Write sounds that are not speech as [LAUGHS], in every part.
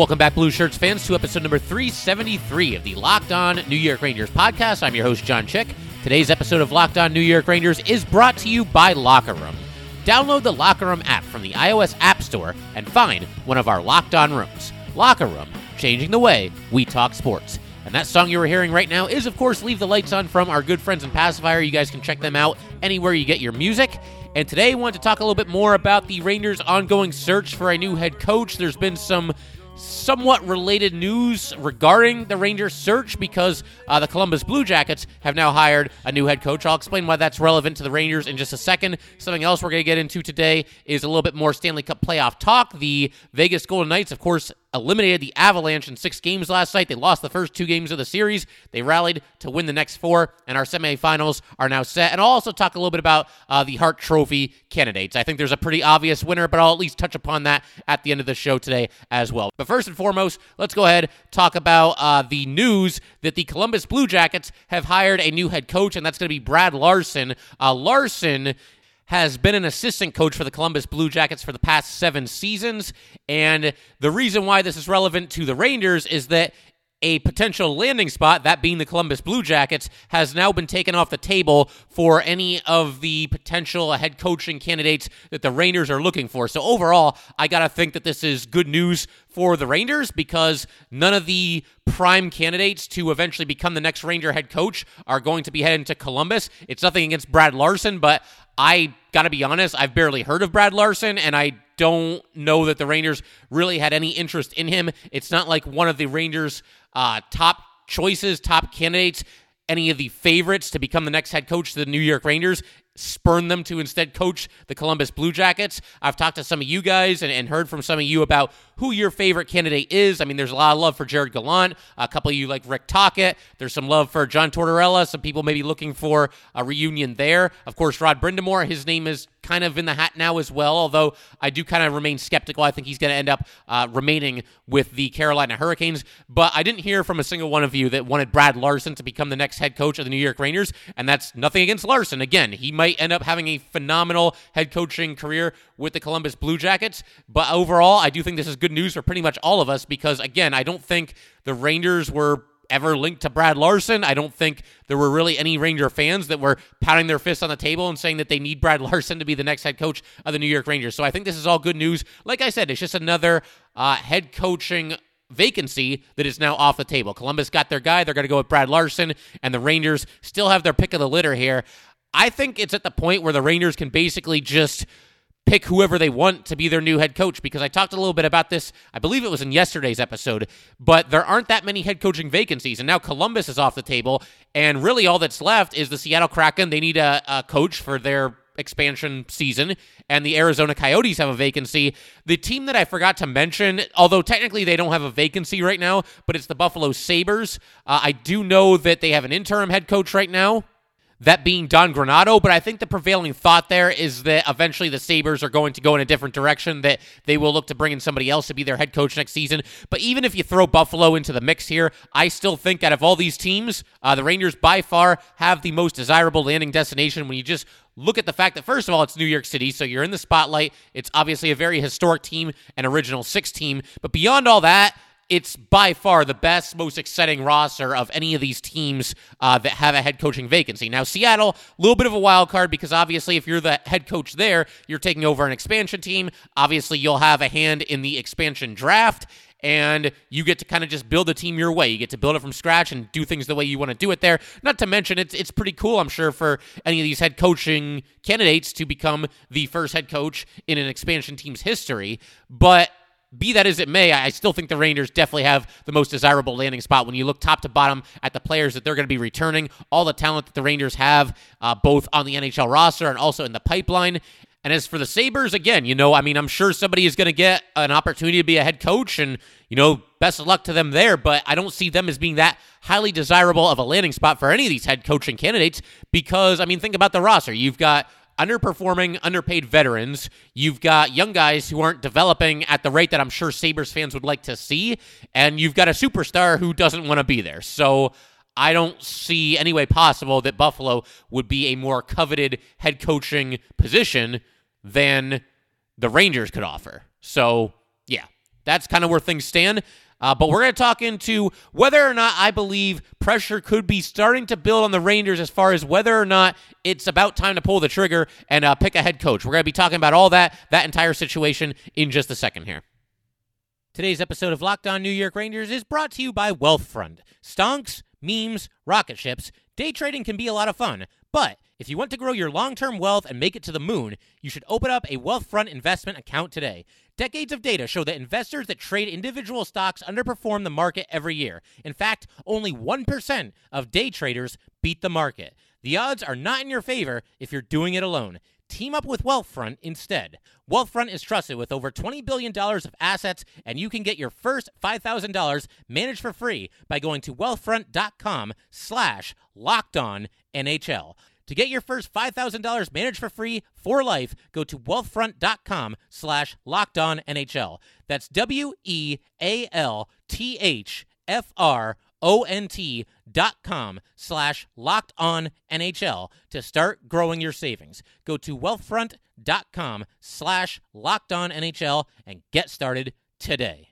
Welcome back, Blue Shirts fans, to episode number 373 of the Locked On New York Rangers podcast. I'm your host, John Chick. Today's episode of Locked On New York Rangers is brought to you by Locker Room. Download the Locker Room app from the iOS App Store and find one of our Locked On rooms. Locker Room, changing the way we talk sports. And that song you were hearing right now is, of course, Leave the Lights On from our good friends in Pacifier. You guys can check them out anywhere you get your music. And today I want to talk a little bit more about the Rangers' ongoing search for a new head coach. There's been some somewhat related news regarding the Rangers search because uh, the Columbus Blue Jackets have now hired a new head coach. I'll explain why that's relevant to the Rangers in just a second. Something else we're going to get into today is a little bit more Stanley Cup playoff talk. The Vegas Golden Knights, of course, eliminated the Avalanche in six games last night. They lost the first two games of the series. They rallied to win the next four, and our semifinals are now set. And I'll also talk a little bit about uh, the Hart Trophy candidates. I think there's a pretty obvious winner, but I'll at least touch upon that at the end of the show today as well. But first and foremost, let's go ahead talk about uh, the news that the Columbus Blue Jackets have hired a new head coach, and that's going to be Brad Larsen. Uh, Larsen has been an assistant coach for the Columbus Blue Jackets for the past seven seasons. And the reason why this is relevant to the Rangers is that a potential landing spot, that being the Columbus Blue Jackets, has now been taken off the table for any of the potential head coaching candidates that the Rangers are looking for. So overall, I got to think that this is good news for the Rangers because none of the prime candidates to eventually become the next Ranger head coach are going to be heading to Columbus. It's nothing against Brad Larsen, but I got to be honest, I've barely heard of Brad Larsen, and I don't know that the Rangers really had any interest in him. It's not like one of the Rangers' uh, top choices, top candidates, any of the favorites to become the next head coach to the New York Rangers spurn them to instead coach the Columbus Blue Jackets. I've talked to some of you guys and, and, heard from some of you about who your favorite candidate is. I mean, there's a lot of love for Gerard Gallant. A couple of you like Rick Tocchet. There's some love for John Tortorella. Some people may be looking for a reunion there. Of course, Rod Brind'Amour, his name is kind of in the hat now as well, although I do kind of remain skeptical. I think he's going to end up uh, remaining with the Carolina Hurricanes. But I didn't hear from a single one of you that wanted Brad Larsen to become the next head coach of the New York Rangers, and that's nothing against Larsen. Again, he might end up having a phenomenal head coaching career with the Columbus Blue Jackets. But overall, I do think this is good news for pretty much all of us because, again, I don't think the Rangers were ever linked to Brad Larsen. I don't think there were really any Ranger fans that were pounding their fists on the table and saying that they need Brad [LAUGHS] Larsen to be the next head coach of the New York Rangers. So I think this is all good news. Like I said, it's just another uh, head coaching vacancy that is now off the table. Columbus got their guy. They're going to go with Brad Larsen, and the Rangers still have their pick of the litter here. I think it's at the point where the Rangers can basically just pick whoever they want to be their new head coach because I talked a little bit about this, I believe it was in yesterday's episode, but there aren't that many head coaching vacancies. And now Columbus is off the table. And really all that's left is the Seattle Kraken. They need a, a coach for their expansion season, and the Arizona Coyotes have a vacancy. The team that I forgot to mention, although technically they don't have a vacancy right now, but it's the Buffalo Sabres. Uh, I do know that they have an interim head coach right now that being Don Granato. But I think the prevailing thought there is that eventually the Sabres are going to go in a different direction, that they will look to bring in somebody else to be their head coach next season. But even if you throw Buffalo into the mix here, I still think out of all these teams, uh, the Rangers by far have the most desirable landing destination when you just look at the fact that first of all it's New York City, so you're in the spotlight. It's obviously a very historic team, an original six team, but beyond all that, it's by far the best, most exciting roster of any of these teams uh, that have a head coaching vacancy. Now, Seattle, a little bit of a wild card because obviously, if you're the head coach there, you're taking over an expansion team. Obviously, you'll have a hand in the expansion draft and you get to kind of just build a team your way. You get to build it from scratch and do things the way you want to do it there. Not to mention, it's it's pretty cool, I'm sure, for any of these head coaching candidates to become the first head coach in an expansion team's history. But be that as it may, I still think the Rangers definitely have the most desirable landing spot when you look top to bottom at the players that they're going to be returning, all the talent that the Rangers have, uh, both on the NHL roster and also in the pipeline. And as for the Sabres, again, you know, I mean, I'm sure somebody is going to get an opportunity to be a head coach, and, you know, best of luck to them there. But I don't see them as being that highly desirable of a landing spot for any of these head coaching candidates because, I mean, think about the roster. You've got underperforming, underpaid veterans. You've got young guys who aren't developing at the rate that I'm sure Sabres fans would like to see. And you've got a superstar who doesn't want to be there. So I don't see any way possible that Buffalo would be a more coveted head coaching position than the Rangers could offer. So, yeah, that's kind of where things stand. Uh, but we're going to talk into whether or not I believe pressure could be starting to build on the Rangers as far as whether or not it's about time to pull the trigger and uh, pick a head coach. We're going to be talking about all that, that entire situation in just a second here. Today's episode of Locked On New York Rangers is brought to you by Wealthfront. Stonks memes, rocket ships, day trading can be a lot of fun. But if you want to grow your long term wealth and make it to the moon, you should open up a Wealthfront investment account today. Decades of data show that investors that trade individual stocks underperform the market every year. In fact, only 1% of day traders beat the market. The odds are not in your favor if you're doing it alone. Team up with Wealthfront instead. Wealthfront is trusted with over $20 billion of assets, and you can get your first $5,000 managed for free by going to wealthfront.com slash locked on NHL. To get your first $5,000 managed for free for life, go to wealthfront.com slash locked on NHL. That's W E A L T H F R O-N-T dot com slash locked on NHL to start growing your savings. Go to wealthfront.com slash locked on NHL and get started today.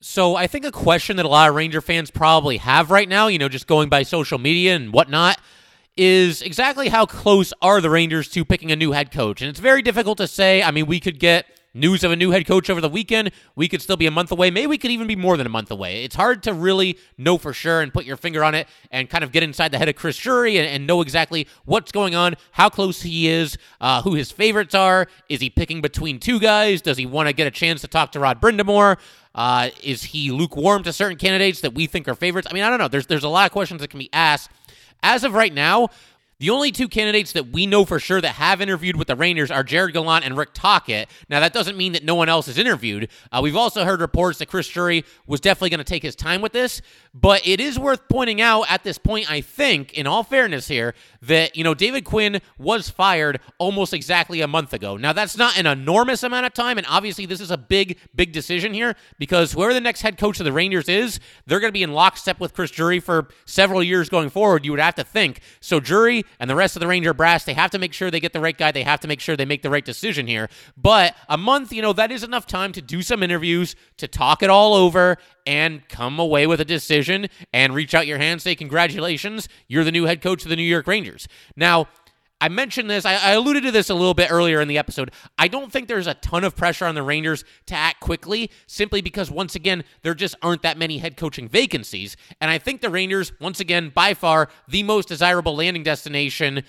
So I think a question that a lot of Ranger fans probably have right now, you know, just going by social media and whatnot, is exactly how close are the Rangers to picking a new head coach? And it's very difficult to say. I mean, we could get news of a new head coach over the weekend. We could still be a month away. Maybe we could even be more than a month away. It's hard to really know for sure and put your finger on it and kind of get inside the head of Chris Drury and, and know exactly what's going on, how close he is, uh, who his favorites are. Is he picking between two guys? Does he want to get a chance to talk to Rod Brind'Amour? Uh, is he lukewarm to certain candidates that we think are favorites? I mean, I don't know. There's there's a lot of questions that can be asked. As of right now, the only two candidates that we know for sure that have interviewed with the Rangers are Gerard Gallant and Rick Tocchet. Now, that doesn't mean that no one else is interviewed. Uh, we've also heard reports that Chris Drury was definitely going to take his time with this, but it is worth pointing out at this point, I think, in all fairness here, that, you know, David Quinn was fired almost exactly a month ago. Now, that's not an enormous amount of time, and obviously this is a big, big decision here because whoever the next head coach of the Rangers is, they're going to be in lockstep with Chris Drury for several years going forward, you would have to think. So, Drury and the rest of the Ranger brass, they have to make sure they get the right guy. They have to make sure they make the right decision here. But a month, you know, that is enough time to do some interviews, to talk it all over, and come away with a decision and reach out your hand, say, Congratulations, you're the new head coach of the New York Rangers. Now, I mentioned this, I, I, alluded to this a little bit earlier in the episode. I don't think there's a ton of pressure on the Rangers to act quickly simply because, once again, there just aren't that many head coaching vacancies. And I think the Rangers, once again, by far the most desirable landing destination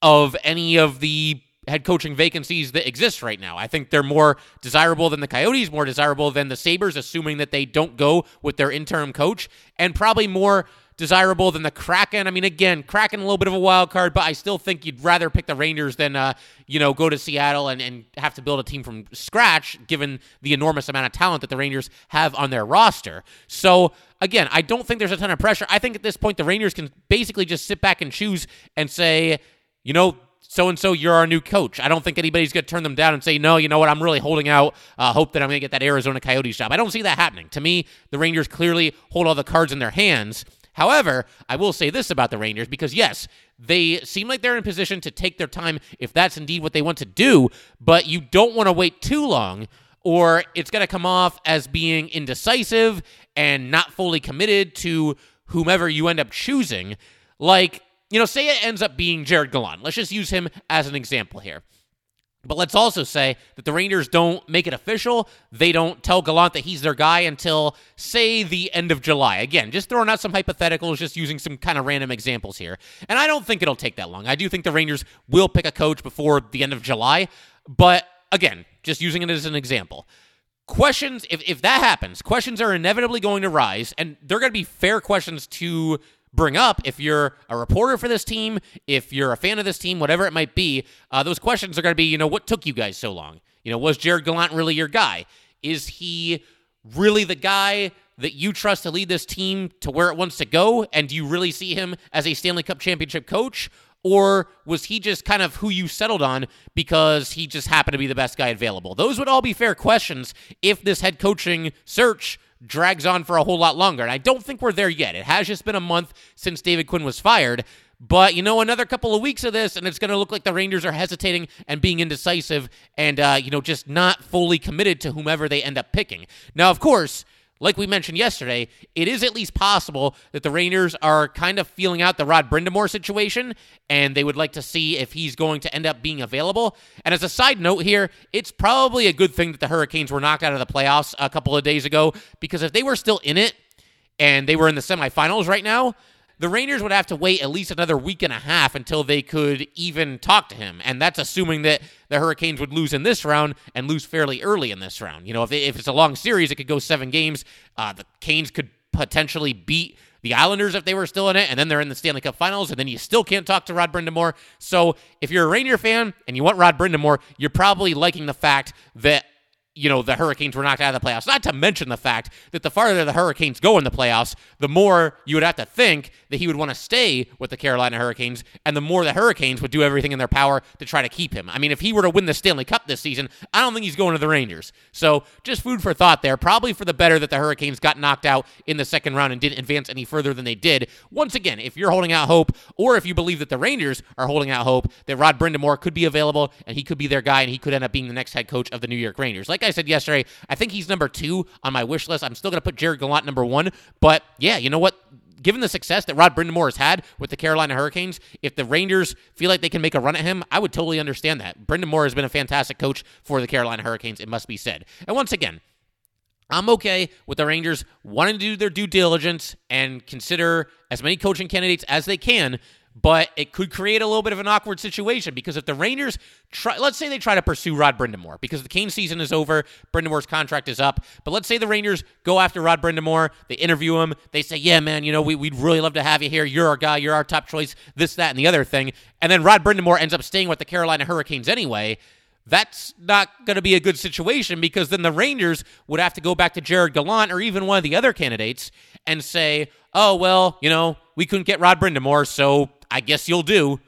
of any of the head coaching vacancies that exist right now. I think they're more desirable than the Coyotes, more desirable than the Sabres, assuming that they don't go with their interim coach, and probably more desirable than the Kraken. I mean, again, Kraken a little bit of a wild card, but I still think you'd rather pick the Rangers than uh, you know go to Seattle and, and have to build a team from scratch, given the enormous amount of talent that the Rangers have on their roster. So again, I don't think there's a ton of pressure. I think at this point the Rangers can basically just sit back and choose and say, you know, so and so, you're our new coach. I don't think anybody's going to turn them down and say, no, you know what, I'm really holding out uh, hope that I'm going to get that Arizona Coyotes job. I don't see that happening. To me, the Rangers clearly hold all the cards in their hands. However, I will say this about the Rangers because, yes, they seem like they're in position to take their time if that's indeed what they want to do, but you don't want to wait too long or it's going to come off as being indecisive and not fully committed to whomever you end up choosing. Like, you know, say it ends up being Gerard Gallant. Let's just use him as an example here. But let's also say that the Rangers don't make it official. They don't tell Gallant that he's their guy until, say, the end of July. Again, just throwing out some hypotheticals, just using some kind of random examples here. And I don't think it'll take that long. I do think the Rangers will pick a coach before the end of July. But again, just using it as an example. Questions, if, if that happens, questions are inevitably going to rise, and they're going to be fair questions to bring up if you're a reporter for this team, if you're a fan of this team, whatever it might be. Uh, those questions are going to be, you know, what took you guys so long? You know, was Gerard Gallant really your guy? Is he really the guy that you trust to lead this team to where it wants to go? And do you really see him as a Stanley Cup championship coach? Or was he just kind of who you settled on because he just happened to be the best guy available? Those would all be fair questions if this head coaching search drags on for a whole lot longer. And I don't think we're there yet. It has just been a month since David Quinn was fired. But you know, another couple of weeks of this, and it's going to look like the Rangers are hesitating and being indecisive, and uh, you know, just not fully committed to whomever they end up picking. Now, of course, like we mentioned yesterday, it is at least possible that the Rangers are kind of feeling out the Rod Brind'Amour situation, and they would like to see if he's going to end up being available. And as a side note here, it's probably a good thing that the Hurricanes were knocked out of the playoffs a couple of days ago, because if they were still in it and they were in the semifinals right now, the Rangers would have to wait at least another week and a half until they could even talk to him. And that's assuming that the Hurricanes would lose in this round and lose fairly early in this round. You know, if, if it's a long series, it could go seven games. Uh, the Canes could potentially beat the Islanders if they were still in it, and then they're in the Stanley Cup Finals, and then you still can't talk to Rod Brind'Amour. So if you're a Ranger fan and you want Rod Brind'Amour, you're probably liking the fact that you know, the Hurricanes were knocked out of the playoffs. Not to mention the fact that the farther the Hurricanes go in the playoffs, the more you would have to think that he would want to stay with the Carolina Hurricanes, and the more the Hurricanes would do everything in their power to try to keep him. I mean, if he were to win the Stanley Cup this season, I don't think he's going to the Rangers. So just food for thought there. Probably for the better that the Hurricanes got knocked out in the second round and didn't advance any further than they did. Once again, if you're holding out hope, or if you believe that the Rangers are holding out hope that Rod Brind'Amour could be available and he could be their guy and he could end up being the next head coach of the New York Rangers. Like I said yesterday, I think he's number two on my wish list. I'm still going to put Gerard Gallant number one. But yeah, you know what? Given the success that Rod Brind'Amour has had with the Carolina Hurricanes, if the Rangers feel like they can make a run at him, I would totally understand that. Brind'Amour has been a fantastic coach for the Carolina Hurricanes, it must be said. And once again, I'm okay with the Rangers wanting to do their due diligence and consider as many coaching candidates as they can but it could create a little bit of an awkward situation because if the Rangers try, let's say they try to pursue Rod Brind'Amour because the Kane season is over, Brind'Amour's contract is up, but let's say the Rangers go after Rod Brind'Amour, they interview him, they say, yeah, man, you know, we, would really love to have you here, you're our guy, you're our top choice, this, that, and the other thing, and then Rod Brind'Amour ends up staying with the Carolina Hurricanes anyway, that's not going to be a good situation because then the Rangers would have to go back to Gerard Gallant or even one of the other candidates and say, oh, well, you know, we couldn't get Rod Brind'Amour, so I guess you'll do.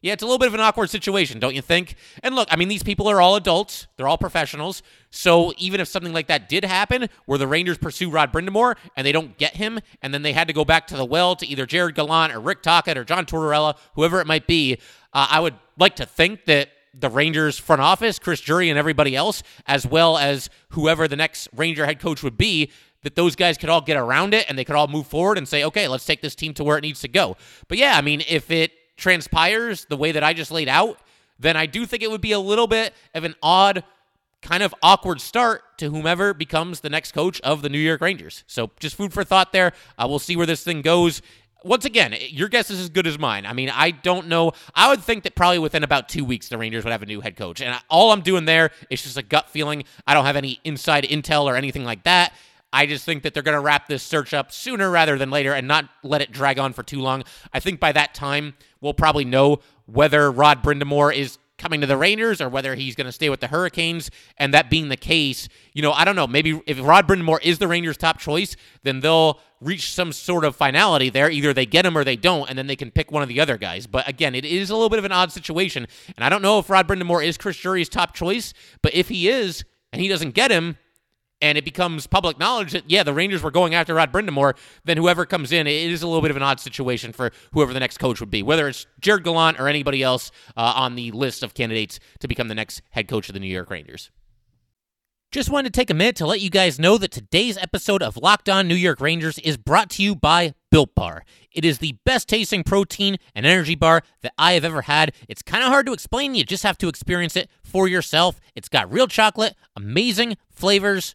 Yeah, it's a little bit of an awkward situation, don't you think? And look, I mean, these people are all adults, they're all professionals. So even if something like that did happen, where the Rangers pursue Rod Brind'Amour and they don't get him, and then they had to go back to the well to either Gerard Gallant or Rick Tocchet or John Tortorella, whoever it might be, uh, I would like to think that the Rangers front office, Chris Drury and everybody else, as well as whoever the next Ranger head coach would be, that those guys could all get around it and they could all move forward and say, okay, let's take this team to where it needs to go. But yeah, I mean, if it transpires the way that I just laid out, then I do think it would be a little bit of an odd, kind of awkward start to whomever becomes the next coach of the New York Rangers. So just food for thought there. Uh, we'll see where this thing goes. Once again, your guess is as good as mine. I mean, I don't know. I would think that probably within about two weeks, the Rangers would have a new head coach. And all I'm doing there is just a gut feeling. I don't have any inside intel or anything like that. I just think that they're going to wrap this search up sooner rather than later and not let it drag on for too long. I think by that time, we'll probably know whether Rod Brind'Amour is coming to the Rangers or whether he's going to stay with the Hurricanes. And that being the case, you know, I don't know. Maybe if Rod Brind'Amour is the Rangers' top choice, then they'll reach some sort of finality there. Either they get him or they don't, and then they can pick one of the other guys. But again, it is a little bit of an odd situation. And I don't know if Rod Brind'Amour is Chris Drury's top choice, but if he is and he doesn't get him, and it becomes public knowledge that yeah, the Rangers were going after Rod Brind'Amour, then whoever comes in, it is a little bit of an odd situation for whoever the next coach would be, whether it's Gerard Gallant or anybody else uh, on the list of candidates to become the next head coach of the New York Rangers. Just wanted to take a minute to let you guys know that today's episode of Locked On New York Rangers is brought to you by Built Bar. It is the best tasting protein and energy bar that I have ever had. It's kind of hard to explain, you just have to experience it for yourself. It's got real chocolate, amazing flavors,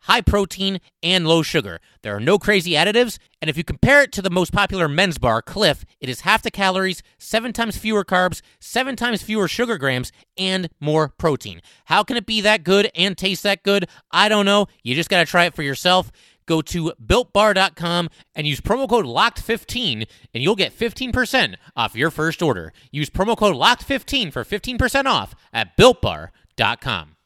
high protein, and low sugar. There are no crazy additives, and if you compare it to the most popular men's bar, Clif, it is half the calories, seven times fewer carbs, seven times fewer sugar grams, and more protein. How can it be that good and taste that good? I don't know. You just got to try it for yourself. Go to builtbar.com and use promo code LOCKED15 and you'll get 15% off your first order. Use promo code LOCKED15 for 15% off at builtbar.com.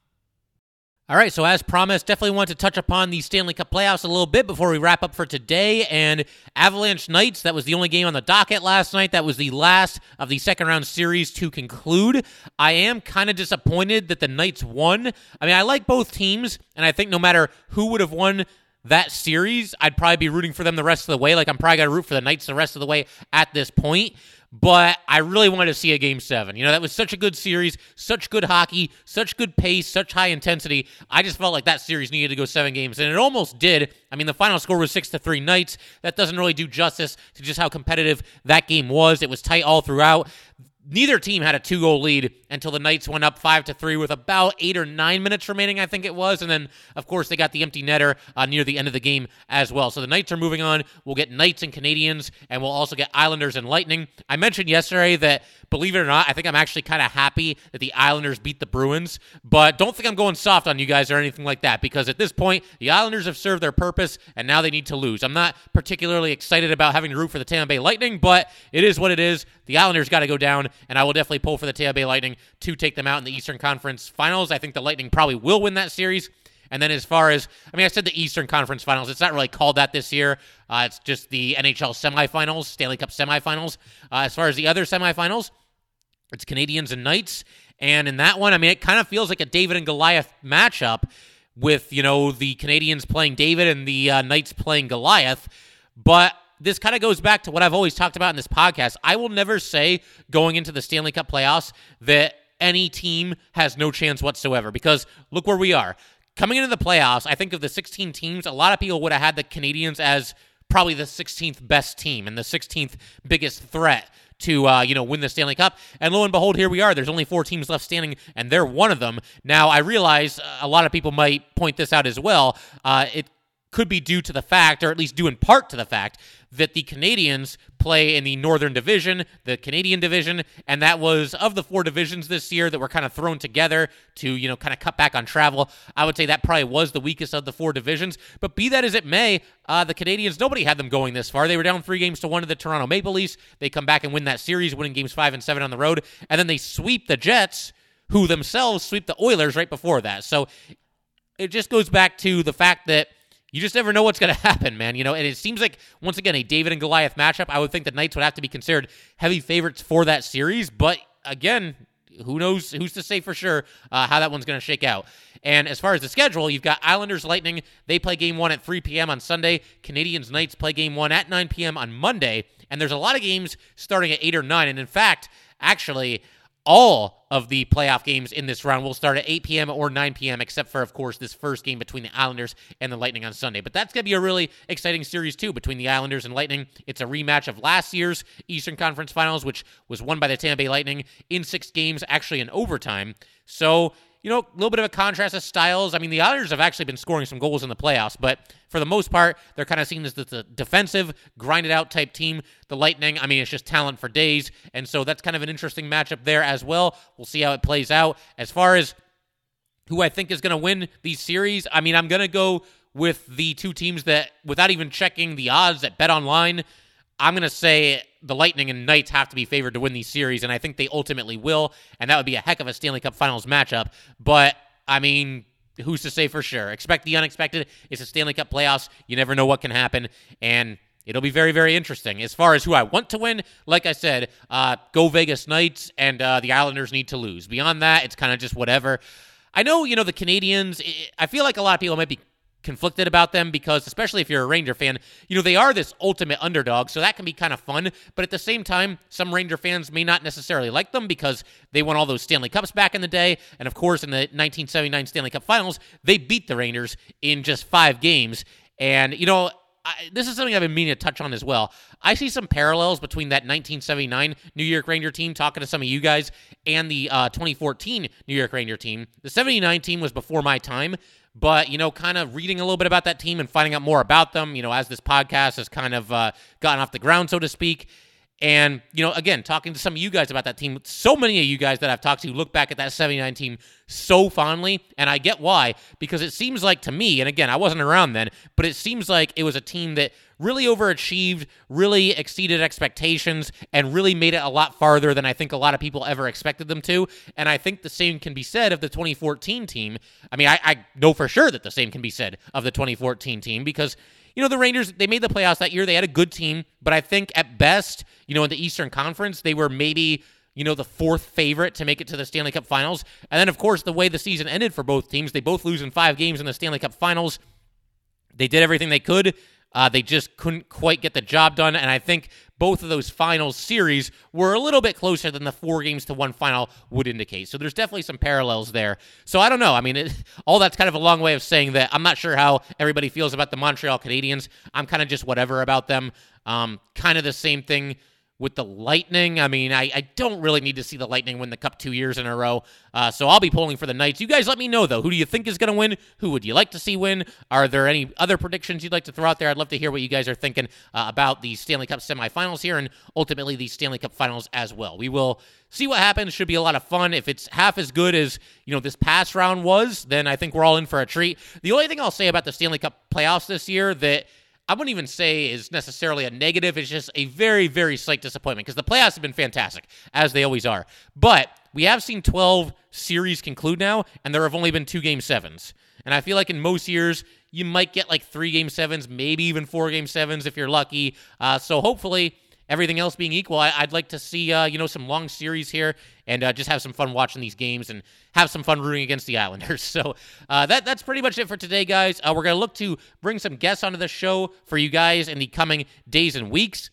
All right, so as promised, definitely want to touch upon the Stanley Cup playoffs a little bit before we wrap up for today. And Avalanche Knights, that was the only game on the docket last night. That was the last of the second round series to conclude. I am kind of disappointed that the Knights won. I mean, I like both teams, and I think no matter who would have won that series, I'd probably be rooting for them the rest of the way. Like I'm probably gonna root for the Knights the rest of the way at this point. But I really wanted to see a game seven. You know, that was such a good series, such good hockey, such good pace, such high intensity. I just felt like that series needed to go seven games, and it almost did. I mean, the final score was six to three Knights. That doesn't really do justice to just how competitive that game was. It was tight all throughout neither team had a two goal lead until the Knights went up five to three with about eight or nine minutes remaining, I think it was. And then, of course, they got the empty netter uh, near the end of the game as well. So the Knights are moving on. We'll get Knights and Canadiens, and we'll also get Islanders and Lightning. I mentioned yesterday that, believe it or not, I think I'm actually kind of happy that the Islanders beat the Bruins, but don't think I'm going soft on you guys or anything like that because at this point, the Islanders have served their purpose and now they need to lose. I'm not particularly excited about having to root for the Tampa Bay Lightning, but it is what it is. The Islanders got to go down, and I will definitely pull for the Tampa Bay Lightning to take them out in the Eastern Conference Finals. I think the Lightning probably will win that series. And then as far as, I mean, I said the Eastern Conference Finals. It's not really called that this year. Uh, it's just the NHL semifinals, Stanley Cup semifinals. Uh, as far as the other semifinals, it's Canadiens and Knights. And in that one, I mean, it kind of feels like a David and Goliath matchup with, you know, the Canadiens playing David and the uh, Knights playing Goliath. But this kind of goes back to what I've always talked about in this podcast. I will never say going into the Stanley Cup playoffs that any team has no chance whatsoever because look where we are. Coming into the playoffs, I think of the 16 teams, a lot of people would have had the Canadiens as probably the 16th best team and the 16th biggest threat to uh, you know win the Stanley Cup. And lo and behold, here we are. There's only four teams left standing, and they're one of them. Now I realize a lot of people might point this out as well. Uh, it could be due to the fact, or at least due in part to the fact, that the Canadiens play in the Northern Division, the Canadian Division, and that was of the four divisions this year that were kind of thrown together to, you know, kind of cut back on travel. I would say that probably was the weakest of the four divisions. But be that as it may, uh, the Canadiens, nobody had them going this far. They were down three games to one to the Toronto Maple Leafs. They come back and win that series, winning games five and seven on the road, and then they sweep the Jets who themselves sweep the Oilers right before that. So it just goes back to the fact that you just never know what's going to happen, man. You know, and it seems like once again a David and Goliath matchup. I would think the Knights would have to be considered heavy favorites for that series, but again, who knows? Who's to say for sure uh, how that one's going to shake out? And as far as the schedule, you've got Islanders Lightning. They play game one at 3 p.m. on Sunday. Canadiens Knights play game one at 9 p.m. on Monday. And there's a lot of games starting at 8 or 9. And in fact, actually, all of the playoff games in this round will start at 8 p.m. or 9 p.m., except for, of course, this first game between the Islanders and the Lightning on Sunday. But that's going to be a really exciting series, too, between the Islanders and Lightning. It's a rematch of last year's Eastern Conference Finals, which was won by the Tampa Bay Lightning in six games, actually in overtime. So you know, a little bit of a contrast of styles. I mean, the Islanders have actually been scoring some goals in the playoffs, but for the most part, they're kind of seen as the defensive, grinded out type team. The Lightning, I mean, it's just talent for days. And so that's kind of an interesting matchup there as well. We'll see how it plays out. As far as who I think is going to win these series, I mean, I'm going to go with the two teams that, without even checking the odds at Bet Online, I'm going to say the Lightning and Knights have to be favored to win these series, and I think they ultimately will, and that would be a heck of a Stanley Cup Finals matchup. But, I mean, who's to say for sure? Expect the unexpected. It's a Stanley Cup playoffs. You never know what can happen, and it'll be very, very interesting. As far as who I want to win, like I said, uh, go Vegas Knights, and uh, the Islanders need to lose. Beyond that, it's kind of just whatever. I know, you know, the Canadiens, I feel like a lot of people might be conflicted about them because especially if you're a Ranger fan, you know, they are this ultimate underdog, so that can be kind of fun, but at the same time, some Ranger fans may not necessarily like them because they won all those Stanley Cups back in the day, and of course in the 1979 Stanley Cup Finals, they beat the Rangers in just 5 games. And you know, I, this is something I've been meaning to touch on as well. I see some parallels between that 1979 New York Ranger team, talking to some of you guys, and the uh, 2014 New York Ranger team. The 79 team was before my time, But, you know, kind of reading a little bit about that team and finding out more about them, you know, as this podcast has kind of uh, gotten off the ground, so to speak. And, you know, again, talking to some of you guys about that team, so many of you guys that I've talked to look back at that 79 team so fondly. And I get why, because it seems like to me, and again, I wasn't around then, but it seems like it was a team that really overachieved, really exceeded expectations, and really made it a lot farther than I think a lot of people ever expected them to. And I think the same can be said of the 2014 team. I mean, I, I know for sure that the same can be said of the 2014 team because you know, the Rangers, they made the playoffs that year. They had a good team, but I think at best, you know, in the Eastern Conference, they were maybe, you know, the fourth favorite to make it to the Stanley Cup finals. And then, of course, the way the season ended for both teams, they both lose in five games in the Stanley Cup finals. They did everything they could. Uh, they just couldn't quite get the job done. And I think both of those final series were a little bit closer than the four games to one final would indicate. So there's definitely some parallels there. So I don't know. I mean, it, [LAUGHS] all that's kind of a long way of saying that I'm not sure how everybody feels about the Montreal Canadiens. I'm kind of just whatever about them. Um, kind of the same thing with the Lightning. I mean, I, I don't really need to see the Lightning win the Cup two years in a row. Uh, so I'll be pulling for the Knights. You guys let me know, though. Who do you think is going to win? Who would you like to see win? Are there any other predictions you'd like to throw out there? I'd love to hear what you guys are thinking uh, about the Stanley Cup semifinals here and ultimately the Stanley Cup finals as well. We will see what happens. Should be a lot of fun. If it's half as good as, you know, this past round was, then I think we're all in for a treat. The only thing I'll say about the Stanley Cup playoffs this year that – I wouldn't even say is necessarily a negative. It's just a very, very slight disappointment because the playoffs have been fantastic, as they always are. But we have seen 12 series conclude now, and there have only been two game sevens. And I feel like in most years, you might get like three game sevens, maybe even four game sevens if you're lucky. Uh, so hopefully, everything else being equal, I, would like to see uh, you know some long series here and uh, just have some fun watching these games and have some fun rooting against the Islanders. [LAUGHS] So uh, that that's pretty much it for today, guys. Uh, we're gonna look to bring some guests onto the show for you guys in the coming days and weeks.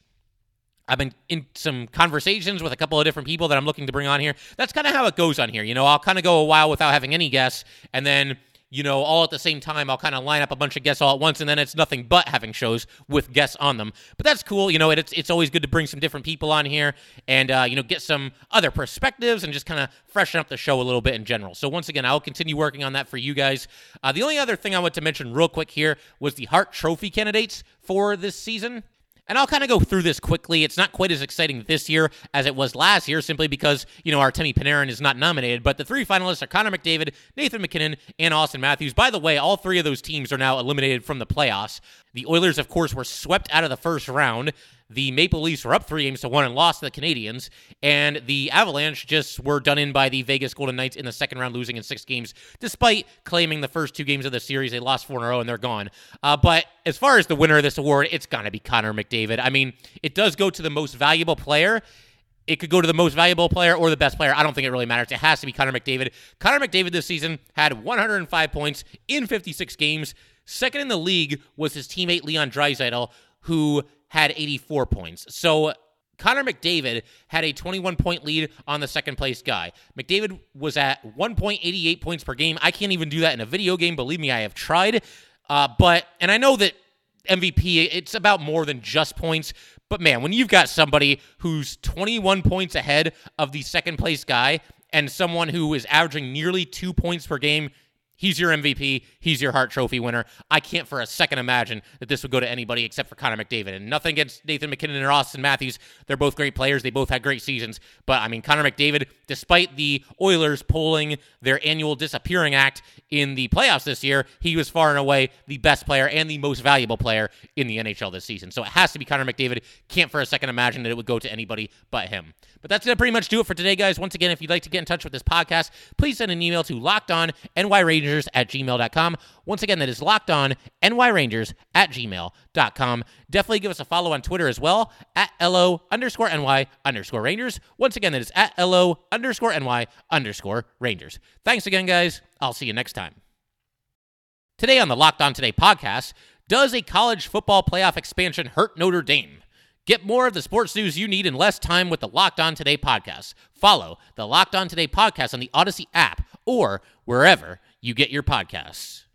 I've been in some conversations with a couple of different people that I'm looking to bring on here. That's kind of how it goes on here. You know, I'll kind of go a while without having any guests, and then you know, all at the same time. I'll kind of line up a bunch of guests all at once, and then it's nothing but having shows with guests on them. But that's cool. You know, it's it's always good to bring some different people on here and uh, you know get some other perspectives and just kind of freshen up the show a little bit in general. So once again, I'll continue working on that for you guys. Uh, the only other thing I want to mention real quick here was the Hart Trophy candidates for this season. And I'll kind of go through this quickly. It's not quite as exciting this year as it was last year, simply because, you know, our Artemi Panarin is not nominated. But the three finalists are Connor McDavid, Nathan MacKinnon, and Auston Matthews. By the way, all three of those teams are now eliminated from the playoffs. The Oilers, of course, were swept out of the first round. The Maple Leafs were up three games to one and lost to the Canadiens. And the Avalanche just were done in by the Vegas Golden Knights in the second round, losing in six games, despite claiming the first two games of the series. They lost four in a row and they're gone. Uh, but as far as the winner of this award, it's going to be Connor McDavid. I mean, it does go to the most valuable player. It could go to the most valuable player or the best player. I don't think it really matters. It has to be Connor McDavid. Connor McDavid this season had 105 points in 56 games. Second in the league was his teammate Leon Draisaitl, who had 84 points. So Connor McDavid had a 21 point lead on the second place guy. McDavid was at 1.88 points per game. I can't even do that in a video game. Believe me, I have tried. Uh, but, and I know that MVP, it's about more than just points. But man, when you've got somebody who's 21 points ahead of the second place guy and someone who is averaging nearly two points per game, He's your MVP. He's your Hart Trophy winner. I can't for a second imagine that this would go to anybody except for Connor McDavid. And nothing against Nathan MacKinnon or Auston Matthews. They're both great players. They both had great seasons. But I mean, Connor McDavid, despite the Oilers pulling their annual disappearing act in the playoffs this year, he was far and away the best player and the most valuable player in the NHL this season. So it has to be Connor McDavid. Can't for a second imagine that it would go to anybody but him. But that's going to pretty much do it for today, guys. Once again, if you'd like to get in touch with this podcast, please send an email to lockedonnyrangers at gmail.com. Once again, that is locked on nyrangers at gmail.com. Definitely give us a follow on Twitter as well at LO underscore NY underscore Rangers. Once again, that is at LO underscore NY underscore Rangers. Thanks again, guys. I'll see you next time. Today on the Locked On Today podcast, does a college football playoff expansion hurt Notre Dame? Get more of the sports news you need in less time with the Locked On Today podcast. Follow the Locked On Today podcast on the Odyssey app or wherever you get your podcasts.